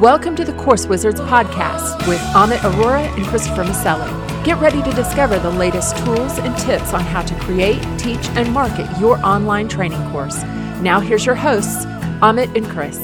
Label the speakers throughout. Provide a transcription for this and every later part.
Speaker 1: Welcome to the Course Wizards podcast with Amit Aurora and Christopher Maselli. Get ready to discover the latest tools and tips on how to create, teach, and market your online training course. Now, here's your hosts, Amit and Chris.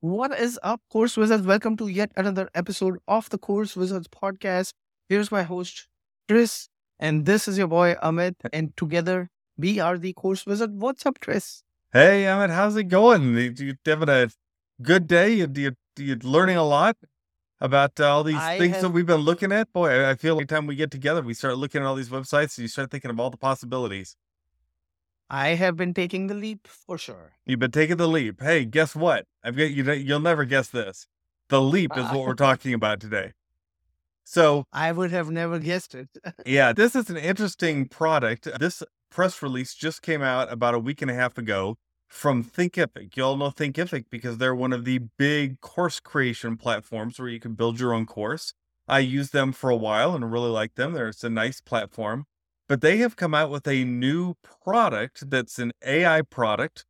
Speaker 2: What is up, Course Wizards? Welcome to yet another episode of the Course Wizards podcast. Here's my host, Chris, and this is your boy, Amit. And together, we are the Course Wizard. What's up, Chris?
Speaker 3: Hey, Amit, how's it going? You, having a good day? You, you, you learning a lot about uh, all these
Speaker 2: AI
Speaker 3: things that we've been looking at? Boy, I I feel every time we get together, we start looking at all these websites and you start thinking of all the possibilities.
Speaker 2: I have been taking the leap for sure.
Speaker 3: You've been taking the leap. Hey, guess what? I've got you. You'll never guess this. The leap is what we're talking about today. So,
Speaker 2: I would have never guessed it.
Speaker 3: yeah, this is an interesting product. This press release just came out about a week and a half ago from Thinkific. You all know Thinkific because they're one of the big course creation platforms where you can build your own course. I used them for a while and really like them. There's a nice platform, but they have come out with a new product that's an AI product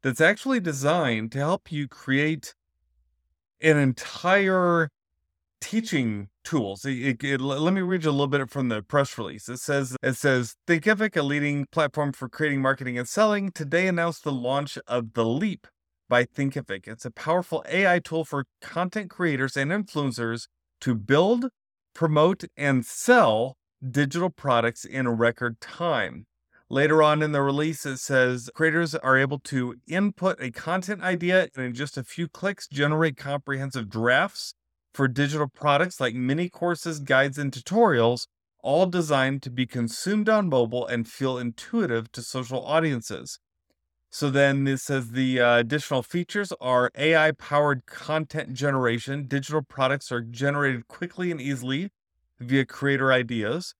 Speaker 3: that's actually designed to help you create an entire teaching tools. It- it- it- let me read you a little bit from the press release. It says it says Thinkific, a leading platform for creating, marketing, and selling, today announced the launch of the Leap by Thinkific. It's a powerful AI tool for content creators and influencers to build, promote, and sell digital products in record time. Later on in the release, it says creators are able to input a content idea and in just a few clicks generate comprehensive drafts for digital products like mini courses, guides, and tutorials, all designed to be consumed on mobile and feel intuitive to social audiences. So then it says the uh, additional features are AI powered content generation. Digital products are generated quickly and easily via creator ideas.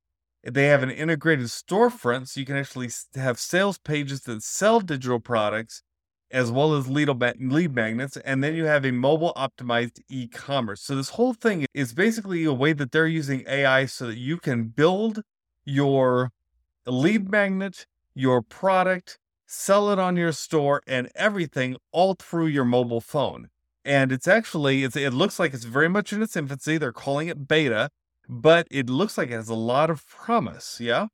Speaker 3: They have an integrated storefront, so you can actually have sales pages that sell digital products as well as lead, magnets. And then you have a mobile optimized e commerce. So this whole thing is basically a way that they're using AI so that you can build your lead magnet, your product, sell it on your store, and everything all through your mobile phone. And it's actually, it's, it looks like it's very much in its infancy. They're calling it beta, but it looks like it has a lot of promise. Yeah.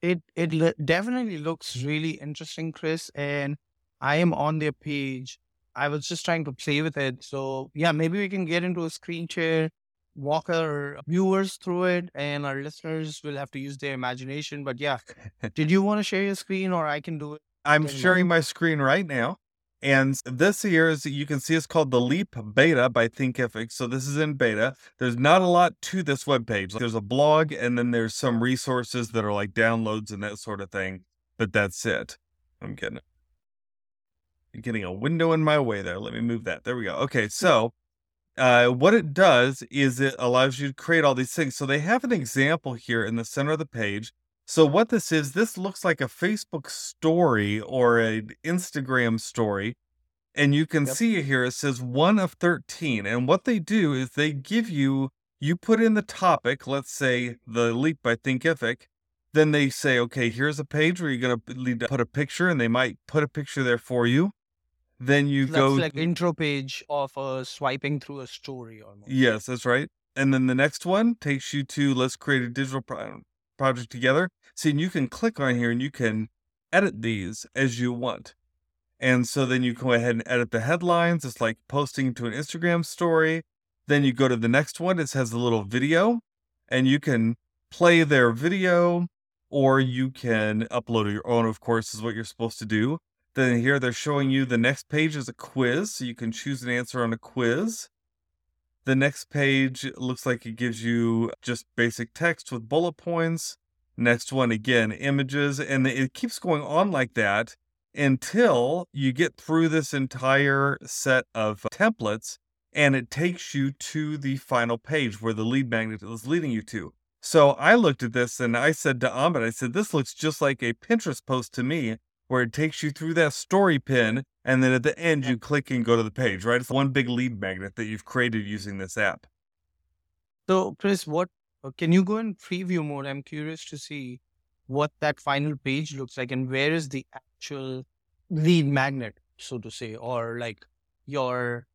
Speaker 2: It it definitely looks really interesting, Chris. And I am on their page. I was just trying to play with it. So yeah, maybe we can get into a screen share, walk our viewers through it, and our listeners will have to use their imagination. But yeah, did you want to share your screen, or I can do it?
Speaker 3: I'm sharing my screen right now. And this here is you can see it's called the Leap Beta by Thinkific. So this is in beta. There's not a lot to this webpage. There's a blog and then there's some resources that are like downloads and that sort of thing. But that's it. I'm getting I'm getting a window in my way there. Let me move that. There we go. Okay, so uh, what it does is it allows you to create all these things. So they have an example here in the center of the page. So what this is, this looks like a Facebook story or an Instagram story. And you can
Speaker 2: Yep.
Speaker 3: see here it says one of 13. And what they do is they give you, you put in the topic, let's say the leap by Thinkific. Then they say, okay, here's a page where you're going to need to put a picture and they might put a picture there for you. Then you
Speaker 2: That's
Speaker 3: go
Speaker 2: like intro page of uh, swiping through a story almost.
Speaker 3: Yes, that's right. And then the next one takes you to let's create a digital pro- project together. See, and you can click on here and you can edit these as you want. And so then you go ahead and edit the headlines. It's like posting to an Instagram story. Then you go to the next one. It has a little video, and you can play their video or you can upload your own, of course, is what you're supposed to do. Then here they're showing you the next page is a quiz. So you can choose an answer on a quiz. The next page looks like it gives you just basic text with bullet points. Next one, again, images. And it keeps going on like that until you get through this entire set of templates and it takes you to the final page where the lead magnet is leading you to. So I looked at this and I said to Amit, I said, this looks just like a Pinterest post to me where it takes you through that story pin and then at the end you click and go to the page, right? It's one big lead magnet that you've created using this app.
Speaker 2: So, Chris, what uh, can you go in preview mode? I'm curious to see what that final page looks like and where is the actual lead magnet, so to say, or like your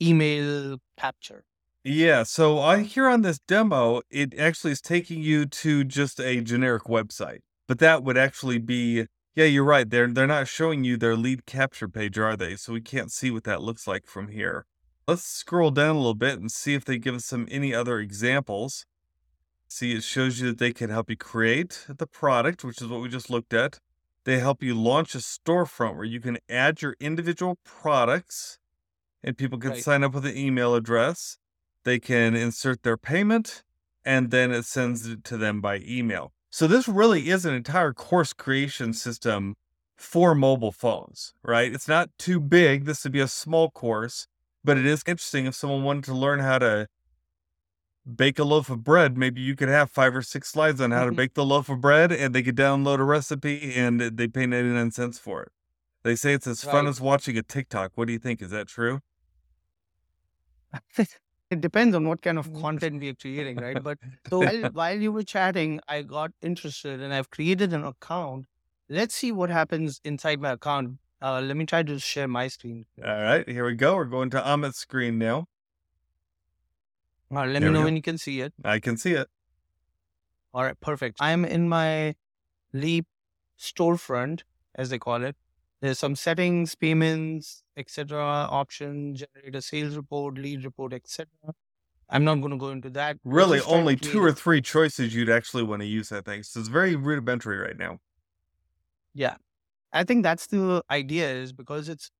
Speaker 2: email capture.
Speaker 3: Yeah, so I here on this demo, it actually is taking you to just a generic website. But that would actually be yeah, you're right. They're they're not showing you their lead capture page, are they? So we can't see what that looks like from here. Let's scroll down a little bit and see if they give us some any other examples. See, it shows you that they can help you create the product, which is what we just looked at. They help you launch a storefront where you can add your individual products and people can
Speaker 2: Right.
Speaker 3: sign up with an email address. They can insert their payment and then it sends it to them by email. So this really is an entire course creation system for mobile phones, right? It's not too big. This would be a small course, but it is interesting if someone wanted to learn how to bake a loaf of bread, maybe you could have five or six slides on how to
Speaker 2: Mhm.
Speaker 3: bake the loaf of bread and they could download a recipe and they pay 99 cents for it. They say it's as fun as watching a TikTok. What do you think? Is that true?
Speaker 2: it depends on what kind of
Speaker 3: Mm.
Speaker 2: content we are creating, right? But so while, while you were chatting, I got interested and I've created an account. Let's see what happens inside my account. Uh, let me try to share my screen.
Speaker 3: All right, here we go. We're going to Amit's screen now.
Speaker 2: Uh, let
Speaker 3: There
Speaker 2: me know
Speaker 3: go.
Speaker 2: when you can see it.
Speaker 3: I can see it.
Speaker 2: All right, perfect. I'm in my Leap storefront, as they call it. There's some settings, payments, etc. Options, generate a sales report, lead report, etc. I'm not going to go into that.
Speaker 3: Really,
Speaker 2: just trying to
Speaker 3: only two or three choices you'd actually want to use that thing. So it's very rudimentary right now.
Speaker 2: Yeah, I think that's the idea. Is because it's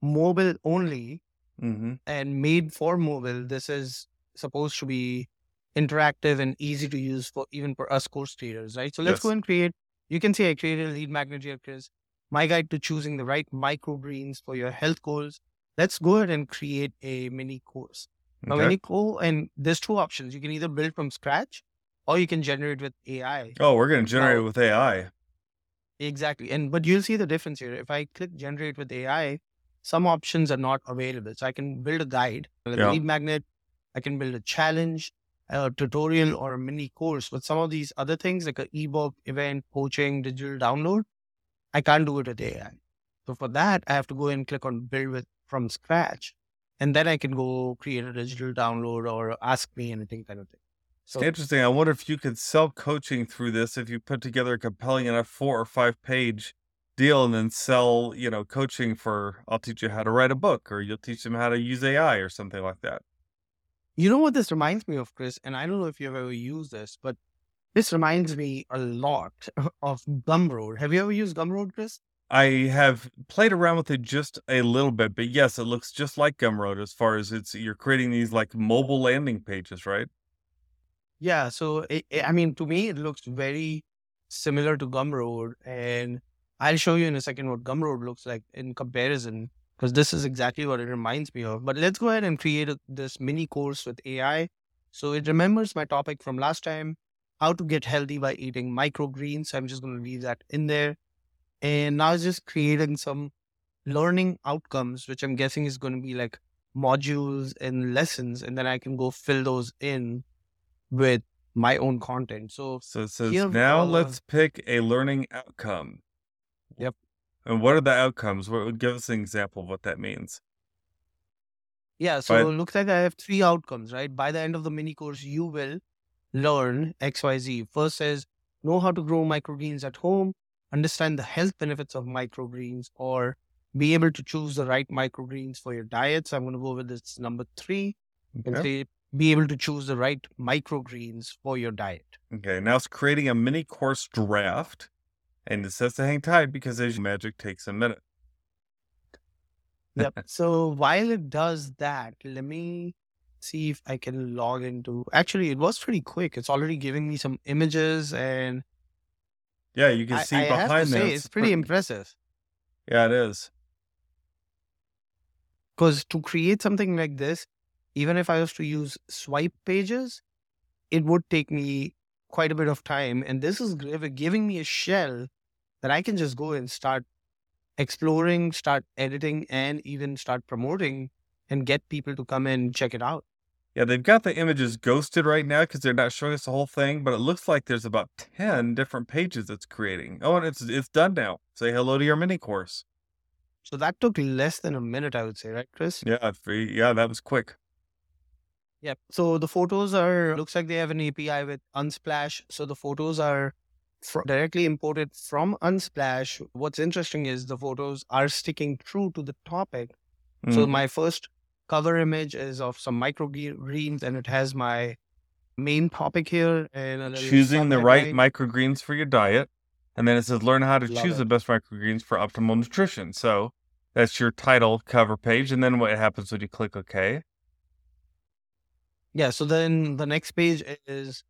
Speaker 2: mobile only
Speaker 3: Mm-hmm.
Speaker 2: and made for mobile. This is supposed to be interactive and easy to use for even for us course creators, right? So let's go and create. You can see I created a lead magnet here, Chris. My guide to choosing the right microgreens for your health goals. Let's go ahead and create a mini course. Now,
Speaker 3: Okay.
Speaker 2: mini course, and there's two options. You can either build from scratch or you can generate with AI.
Speaker 3: Oh, we're going to generate
Speaker 2: Now-
Speaker 3: with AI.
Speaker 2: Exactly. And but you'll see the difference here. If I click generate with AI, some options are not available. So I can build a guide, a
Speaker 3: Yeah.
Speaker 2: lead magnet, I can build a challenge, a tutorial, or a mini course. But some of these other things like an ebook, event, coaching, digital download, I can't do it with AI. So for that, I have to go and click on build with from scratch. And then I can go create a digital download or ask me anything kind of thing. So
Speaker 3: Interesting. I wonder if you could sell coaching through this if you put together a compelling enough four or five page deal and then sell, you know, coaching for I'll teach you how to write a book or you'll teach them how to use AI or something like that.
Speaker 2: You know what this reminds me of, Chris? And I don't know if you've ever used this, but this reminds me a lot of Gumroad. Have you ever used Gumroad, Chris?
Speaker 3: I have played around with it just a little bit, but yes, it looks just like Gumroad as far as it's you're creating these like mobile landing pages, right?
Speaker 2: Yeah. So, it, I mean, to me, it looks very similar to Gumroad. And I'll show you in a second what Gumroad looks like in comparison, because this is exactly what it reminds me of. But let's go ahead and create a, this mini course with AI. So it remembers my topic from last time how to get healthy by eating microgreens. So I'm just going to leave that in there. And now it's just creating some learning outcomes, which I'm guessing is going to be like modules and lessons. And then I can go fill those in with my own content. So
Speaker 3: So it says now let's pick a learning outcome.
Speaker 2: Yep.
Speaker 3: And what are the outcomes? What would give us an example of what that means?
Speaker 2: Yeah, so it looks like I have three outcomes, right? By the end of the mini course, you will learn XYZ. First says know how to grow microgreens at home, understand the health benefits of microgreens, or be able to choose the right microgreens for your diet. So I'm going to go with this number three and say be able to choose the right microgreens for your diet.
Speaker 3: Okay, now it's creating a mini course draft, and it says to hang tight because as magic takes a minute.
Speaker 2: Yep. so while it does that, let me see if I can log into. Actually, it was pretty quick. It's already giving me some images and
Speaker 3: Yeah, you can
Speaker 2: I,
Speaker 3: see
Speaker 2: I have to
Speaker 3: behind
Speaker 2: say, it's pretty impressive.
Speaker 3: Yeah, it is.
Speaker 2: Because to create something like this, even if I was to use swipe pages, it would take me quite a bit of time. And this is giv- giving me a shell that I can just go and start exploring, start editing, and even start promoting and get people to come and check it out.
Speaker 3: Yeah, they've got the images ghosted right now because they're not showing us the whole thing, but it looks like there's about 10 different pages it's creating. Oh, and it's it's done now. Say hello to your mini course.
Speaker 2: So that took less than a minute, I would say, right, Chris?
Speaker 3: Yeah, yeah, that was quick.
Speaker 2: Yep. So the photos are looks like they have an API with Unsplash. So the photos are fr- directly imported from Unsplash. What's interesting is the photos are sticking true to the topic. So
Speaker 3: Mm.
Speaker 2: my first cover image is of some microgreens, and it has my main topic here and
Speaker 3: choosing the right microgreens for your diet. And then it says learn how to
Speaker 2: Love
Speaker 3: choose the best microgreens for optimal nutrition. So that's your title cover page. And then what happens when you click OK?
Speaker 2: Yeah. So then the next page is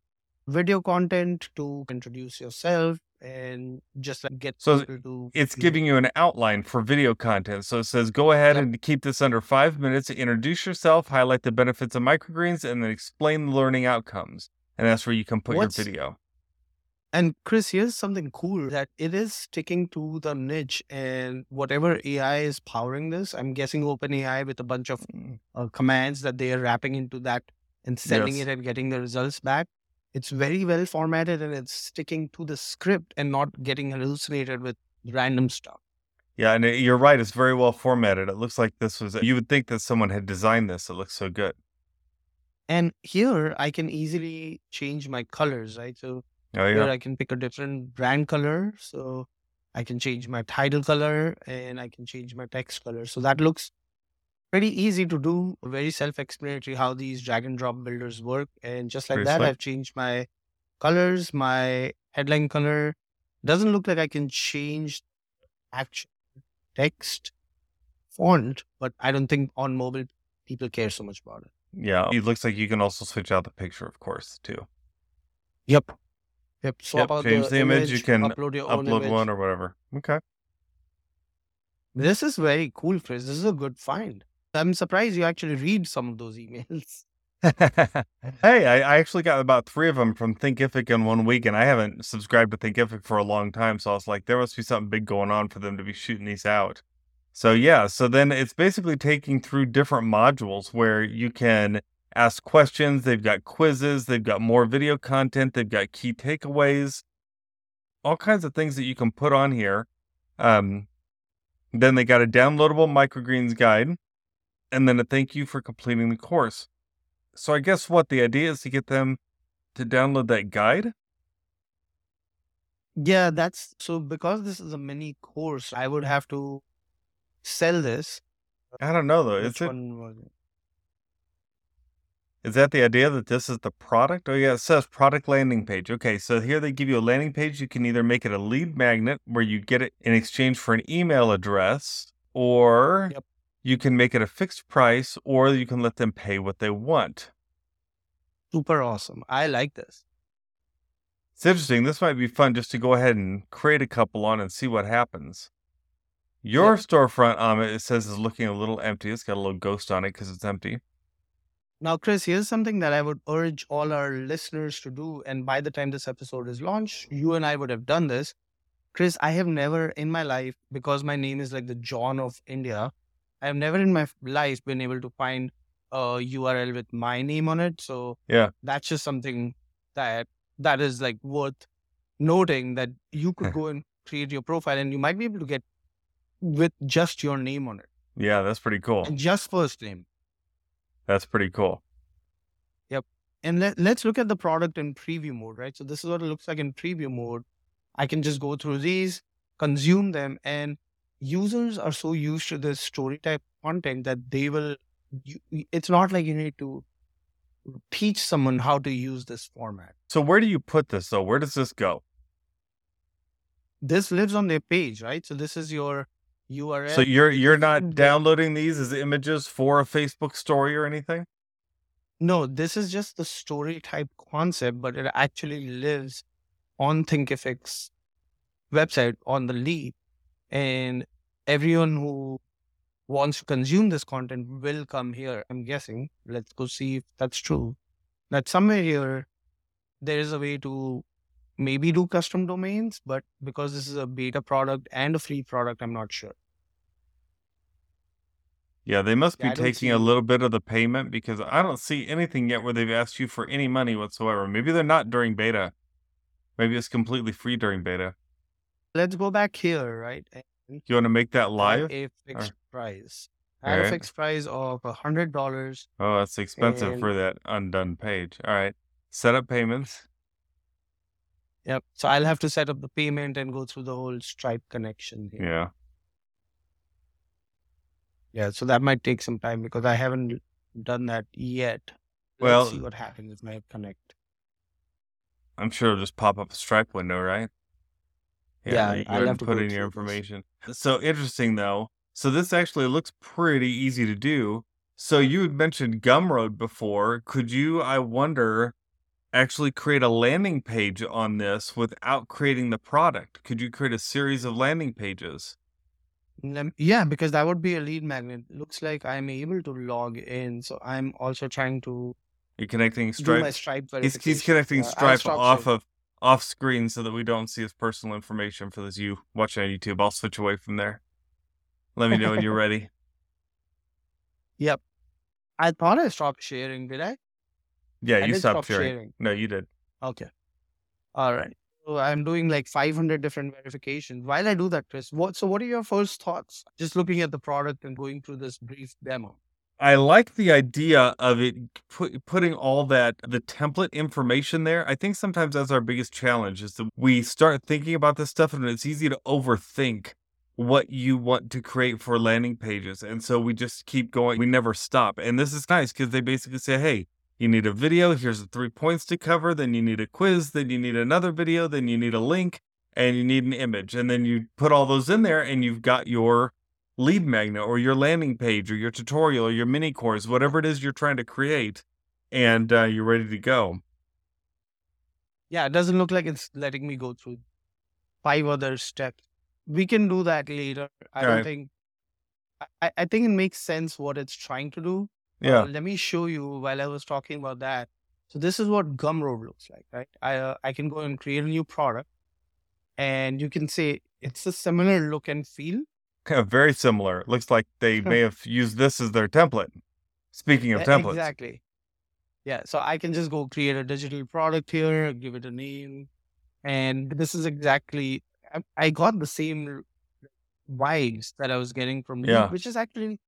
Speaker 2: video content to introduce yourself and just like get
Speaker 3: So
Speaker 2: people to
Speaker 3: It's giving you an outline for video content. So it says go ahead
Speaker 2: Yep.
Speaker 3: and keep this under five minutes, introduce yourself, highlight the benefits of microgreens, and then explain the learning outcomes. And that's where you can put
Speaker 2: What's-
Speaker 3: your video.
Speaker 2: And Chris, here's something cool that it is sticking to the niche and whatever AI is powering this. I'm guessing OpenAI with a bunch of uh, commands that they are wrapping into that and sending
Speaker 3: Yes.
Speaker 2: it and getting the results back. It's very well formatted and it's sticking to the script and not getting hallucinated with random stuff.
Speaker 3: Yeah, and uh, you're right. It's very well formatted. It looks like this was, you would think that someone had designed this. It looks so good.
Speaker 2: And here I can easily change my colors, right? So
Speaker 3: Oh,
Speaker 2: here. I can pick a different brand color. So I can change my title color and I can change my text color. So that looks pretty easy to do, very self explanatory how these drag and drop builders work. And just like
Speaker 3: Pretty
Speaker 2: that,
Speaker 3: slick.
Speaker 2: I've changed my colors, my headline color. Doesn't look like I can change actual text font, but I don't think on mobile people care so much about it.
Speaker 3: Yeah. It looks like you can also switch out the picture, of course, too.
Speaker 2: Yep. Yep. Swap
Speaker 3: Yep,
Speaker 2: out
Speaker 3: change the image, you can
Speaker 2: upload your own
Speaker 3: Upload
Speaker 2: image.
Speaker 3: one or whatever. Okay.
Speaker 2: This is very cool, Chris. This is a good find. I'm surprised you actually read some of those emails.
Speaker 3: hey, I, I actually got about three of them from Thinkific in one week, and I haven't subscribed to Thinkific for a long time. So I was like, there must be something big going on for them to be shooting these out. So yeah, so then it's basically taking through different modules where you can ask questions. They've got quizzes, they've got more video content, they've got key takeaways, all kinds of things that you can put on here. Um, then they got a downloadable microgreens guide, and then a thank you for completing the course. So I guess what the idea is to get them to download that guide.
Speaker 2: Yeah, that's so because this is a mini course, I would have to sell this.
Speaker 3: I don't know though. Is
Speaker 2: Which
Speaker 3: it
Speaker 2: was it?
Speaker 3: is that the idea that this is the product? Oh yeah, it says product landing page. Okay, so here they give you a landing page. You can either make it a lead magnet where you get it in exchange for an email address, or
Speaker 2: Yep.
Speaker 3: You can make it a fixed price, or you can let them pay what they want.
Speaker 2: Super awesome. I like this.
Speaker 3: It's interesting. This might be fun just to go ahead and create a couple on and see what happens. Your
Speaker 2: Yep.
Speaker 3: storefront, Amit, it says is looking a little empty. It's got a little ghost on it because it's empty.
Speaker 2: Now, Chris, here's something that I would urge all our listeners to do. And by the time this episode is launched, you and I would have done this. Chris, I have never in my life, because my name is like the John of India, I have never in my life been able to find a URL with my name on it. So
Speaker 3: Yeah.
Speaker 2: that's just something that that is like worth noting that you could go and create your profile and you might be able to get with just your name on it
Speaker 3: Yeah, that's pretty cool.
Speaker 2: and just first name.
Speaker 3: That's pretty cool. Yep.
Speaker 2: And let, let's look at the product in preview mode, right? So this is what it looks like in preview mode. I can just go through these, consume them, and users are so used to this story type content that they will. You, it's not like you need to teach someone how to use this format.
Speaker 3: So where do you put this though? Where does this go?
Speaker 2: This lives on their page, right? So this is your URL.
Speaker 3: So you're you're not downloading these as images for a Facebook story or anything?
Speaker 2: No, this is just the story type concept, but it actually lives on Thinkific's website on the Leap. And everyone who wants to consume this content will come here, I'm guessing. Let's go see if that's true. That somewhere here, there is a way to maybe do custom domains, but because this is a beta product and a free product, I'm not sure.
Speaker 3: Yeah, they must be taking a little bit of the payment because I don't see anything yet where they've asked you for any money whatsoever. Maybe they're not during beta. Maybe it's completely free during beta.
Speaker 2: Let's go back here, right? and
Speaker 3: You want to make that live?
Speaker 2: a fixed price.
Speaker 3: All
Speaker 2: Add a fixed price of a hundred dollars.
Speaker 3: Oh, that's expensive
Speaker 2: And-
Speaker 3: for that undone page. All right. Set up payments.
Speaker 2: Yep. So I'll have to set up the payment and go through the whole Stripe connection. here.
Speaker 3: Yeah.
Speaker 2: Yeah. So that might take some time because I haven't done that yet.
Speaker 3: Well-
Speaker 2: Let's see what happens if I connect.
Speaker 3: I'm sure it'll just pop up a Stripe window, right?
Speaker 2: Yeah,
Speaker 3: you go
Speaker 2: have to
Speaker 3: put in your
Speaker 2: through this.
Speaker 3: information. So interesting though. So this actually looks pretty easy to do. So you had mentioned Gumroad before. Could you, I wonder, actually create a landing page on this without creating the product? Could you create a series of landing pages?
Speaker 2: Yeah, because that would be a lead magnet. Looks like I'm able to log in. So I'm also trying to
Speaker 3: You're connecting
Speaker 2: do my
Speaker 3: Stripe.
Speaker 2: Stripe
Speaker 3: He's, he's connecting
Speaker 2: uh,
Speaker 3: Stripe
Speaker 2: stop
Speaker 3: off
Speaker 2: sharing.
Speaker 3: of off screen so that we don't see his personal information for those you watching on YouTube. I'll switch away from there. Let me know when you're ready.
Speaker 2: Yep. I thought I stopped sharing. Did I?
Speaker 3: Yeah,
Speaker 2: I
Speaker 3: you stopped
Speaker 2: stop
Speaker 3: sharing.
Speaker 2: sharing.
Speaker 3: No, you did.
Speaker 2: Okay. All right. So I'm doing like 500 different verifications. While I do that, Chris, what? So what are your first thoughts? Just looking at the product and going through this brief demo.
Speaker 3: I like the idea of it put, putting all that the template information there. I think sometimes that's our biggest challenge is that we start thinking about this stuff and it's easy to overthink what you want to create for landing pages. And so we just keep going. We never stop. And this is nice because they basically say, "Hey, you need a video, here's the 3 points to cover, then you need a quiz, then you need another video, then you need a link, and you need an image." And then you put all those in there and you've got your lead magnet or your landing page or your tutorial or your mini course, whatever it is you're trying to create, and uh, you're ready to go.
Speaker 2: Yeah, it doesn't look like it's letting me go through five other steps. We can do that later. I don't
Speaker 3: Right.
Speaker 2: think. I, I think it makes sense what it's trying to do.
Speaker 3: Yeah.
Speaker 2: Uh, let me show you while I was talking about that. So this is what Gumroad looks like, right? I uh, I can go and create a new product, and you can say it's a similar look and feel.
Speaker 3: Kind of very similar. It looks like they may have used this as their template. Speaking of
Speaker 2: E-
Speaker 3: templates.
Speaker 2: Exactly. Yeah. So I can just go create a digital product here, give it a name, and this is exactly. I, I got the same vibes that I was getting from
Speaker 3: Yeah.
Speaker 2: which is actually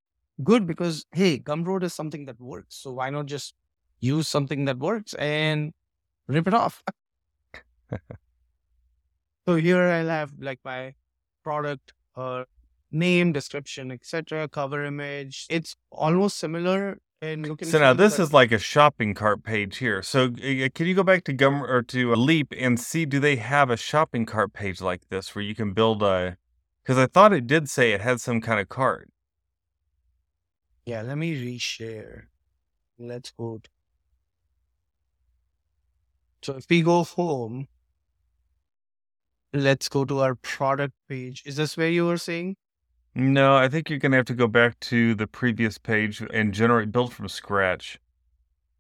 Speaker 2: good because hey, Gumroad is something that works. So why not just use something that works and rip it off? so here I'll have like my product, uh, name, description, etc., cover image. It's almost similar
Speaker 3: So now this is like a shopping cart page here. So uh, can you go back to Gum or to uh, Leap and see do they have a shopping cart page like this where you can build a? Because I thought it did say it had some kind of cart.
Speaker 2: Yeah, let me reshare. Let's go. to- So if we go home, let's go to our product page. Is this where you were saying?
Speaker 3: No, I think you're gonna have to go back to the previous page and generate build from scratch.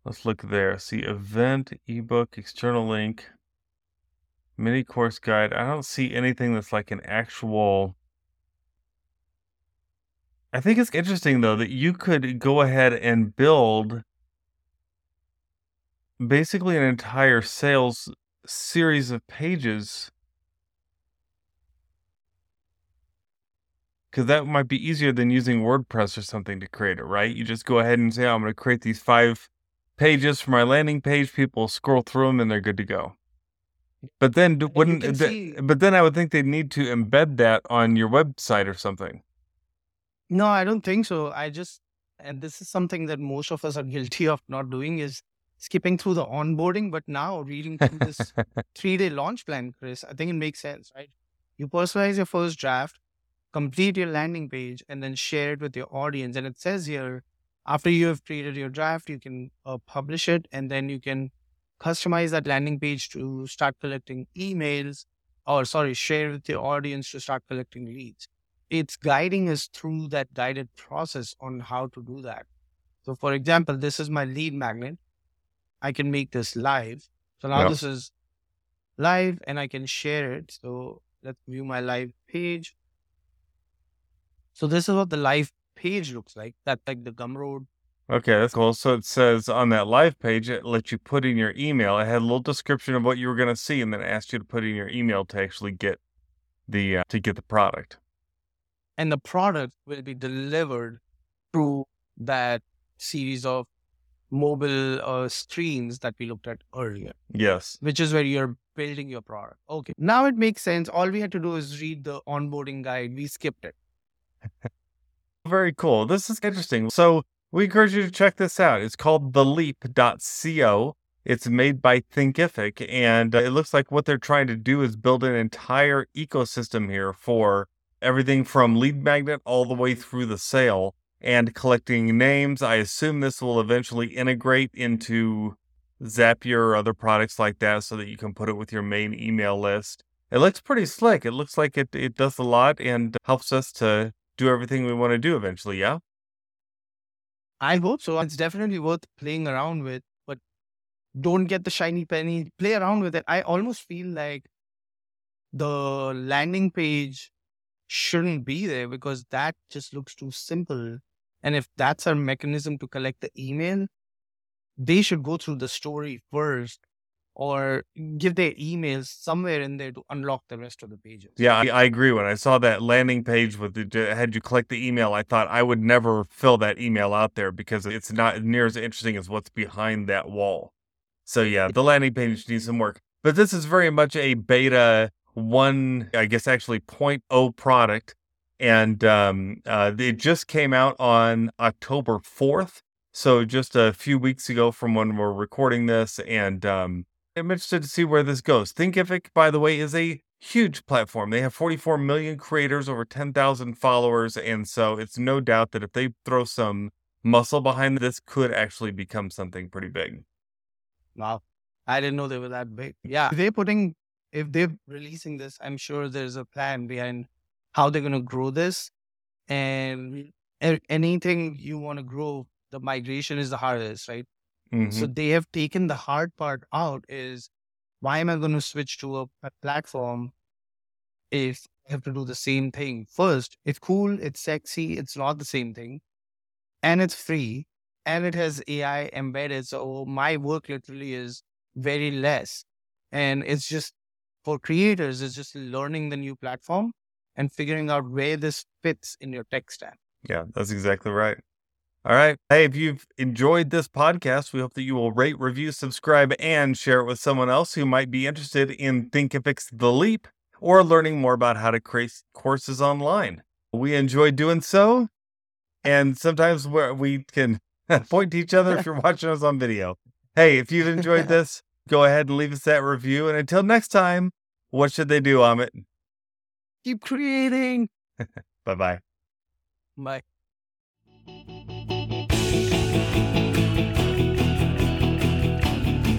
Speaker 3: Let's look there. See event, ebook, external link, mini course guide. I don't see anything that's like an actual. I think it's interesting though that you could go ahead and build basically an entire sales series of pages because that might be easier than using WordPress or something to create it, right? You just go ahead and say, I'm going to create these five pages for my landing page. People scroll through them and they're good to go. But then wouldn't, th-
Speaker 2: see-
Speaker 3: but then I would think they'd need to embed that on your website or something.
Speaker 2: No, I don't think so. I just, and this is something that most of us are guilty of not doing is skipping through the onboarding. But now reading through this three day launch plan, Chris, I think it makes sense, right? You personalize your first draft, complete your landing page, and then share it with your audience. And it says here, after you have created your draft, you can uh, publish it and then you can customize that landing page to start collecting emails or, sorry, share with your audience to start collecting leads. It's guiding us through that guided process on how to do that. So, for example, this is my lead magnet. I can make this live. So now
Speaker 3: Yeah.
Speaker 2: this is live and I can share it. So let's view my live page. So this is what the live page looks like. That's like the Gumroad.
Speaker 3: Okay, that's cool. So it says on that live page, it lets you put in your email. It had a little description of what you were going to see, and then asked you to put in your email to actually get the uh, to get the product.
Speaker 2: And the product will be delivered through that series of mobile uh, screens that we looked at earlier.
Speaker 3: Yes.
Speaker 2: Which is where you're building your product. Okay. Now it makes sense. All we had to do is read the onboarding guide. We skipped it.
Speaker 3: Very cool. This is interesting. So we encourage you to check this out. It's called theleap.co. It's made by Thinkific, and uh, it looks like what they're trying to do is build an entire ecosystem here for everything from lead magnet all the way through the sale and collecting names. I assume this will eventually integrate into Zapier or other products like that so that you can put it with your main email list. It looks pretty slick. It looks like it, it does a lot and helps us to do everything we want to do eventually. Yeah.
Speaker 2: I hope so. It's definitely worth playing around with, but don't get the shiny penny. Play around with it. I almost feel like the landing page shouldn't be there because that just looks too simple. And if that's our mechanism to collect the email, they should go through the story first or give their emails somewhere in there to unlock the rest of the pages.
Speaker 3: Yeah, I, I agree. When I saw that landing page with the had you collect the email, I thought I would never fill that email out there because it's not near as interesting as what's behind that wall. So yeah, the landing page needs some work. But this is very much a beta one, I guess actually 0.0 product. And um, uh, it just came out on October 4th. So just a few weeks ago from when we're recording this. And um, I'm interested to see where this goes. Thinkific, by the way, is a huge platform. They have 44 million creators, over 10,000 followers. And so it's no doubt that if they throw some muscle behind this, could actually become something pretty big.
Speaker 2: Wow. I didn't know they were that big. Yeah. They're putting, if they're releasing this, I'm sure there's a plan behind how they're going to grow this. And anything you want to grow, the migration is the hardest, right? Mm-hmm. So they have taken the hard part out is why am I going to switch to a, a platform if I have to do the same thing? First, it's cool, it's sexy, it's not the same thing, and it's free, and it has AI embedded. So my work literally is very less. And it's just for creators, it's just learning the new platform and figuring out where this fits in your tech stack.
Speaker 3: Yeah, that's exactly right. All right. Hey, if you've enjoyed this podcast, we hope that you will rate, review, subscribe, and share it with someone else who might be interested in Thinkific's The Leap or learning more about how to create courses online. We enjoy doing so. And sometimes we can point to each other if you're watching us on video. Hey, if you've enjoyed this, go ahead and leave us that review. And until next time, what should they do, Amit?
Speaker 2: Keep creating.
Speaker 3: Bye-bye.
Speaker 2: Bye.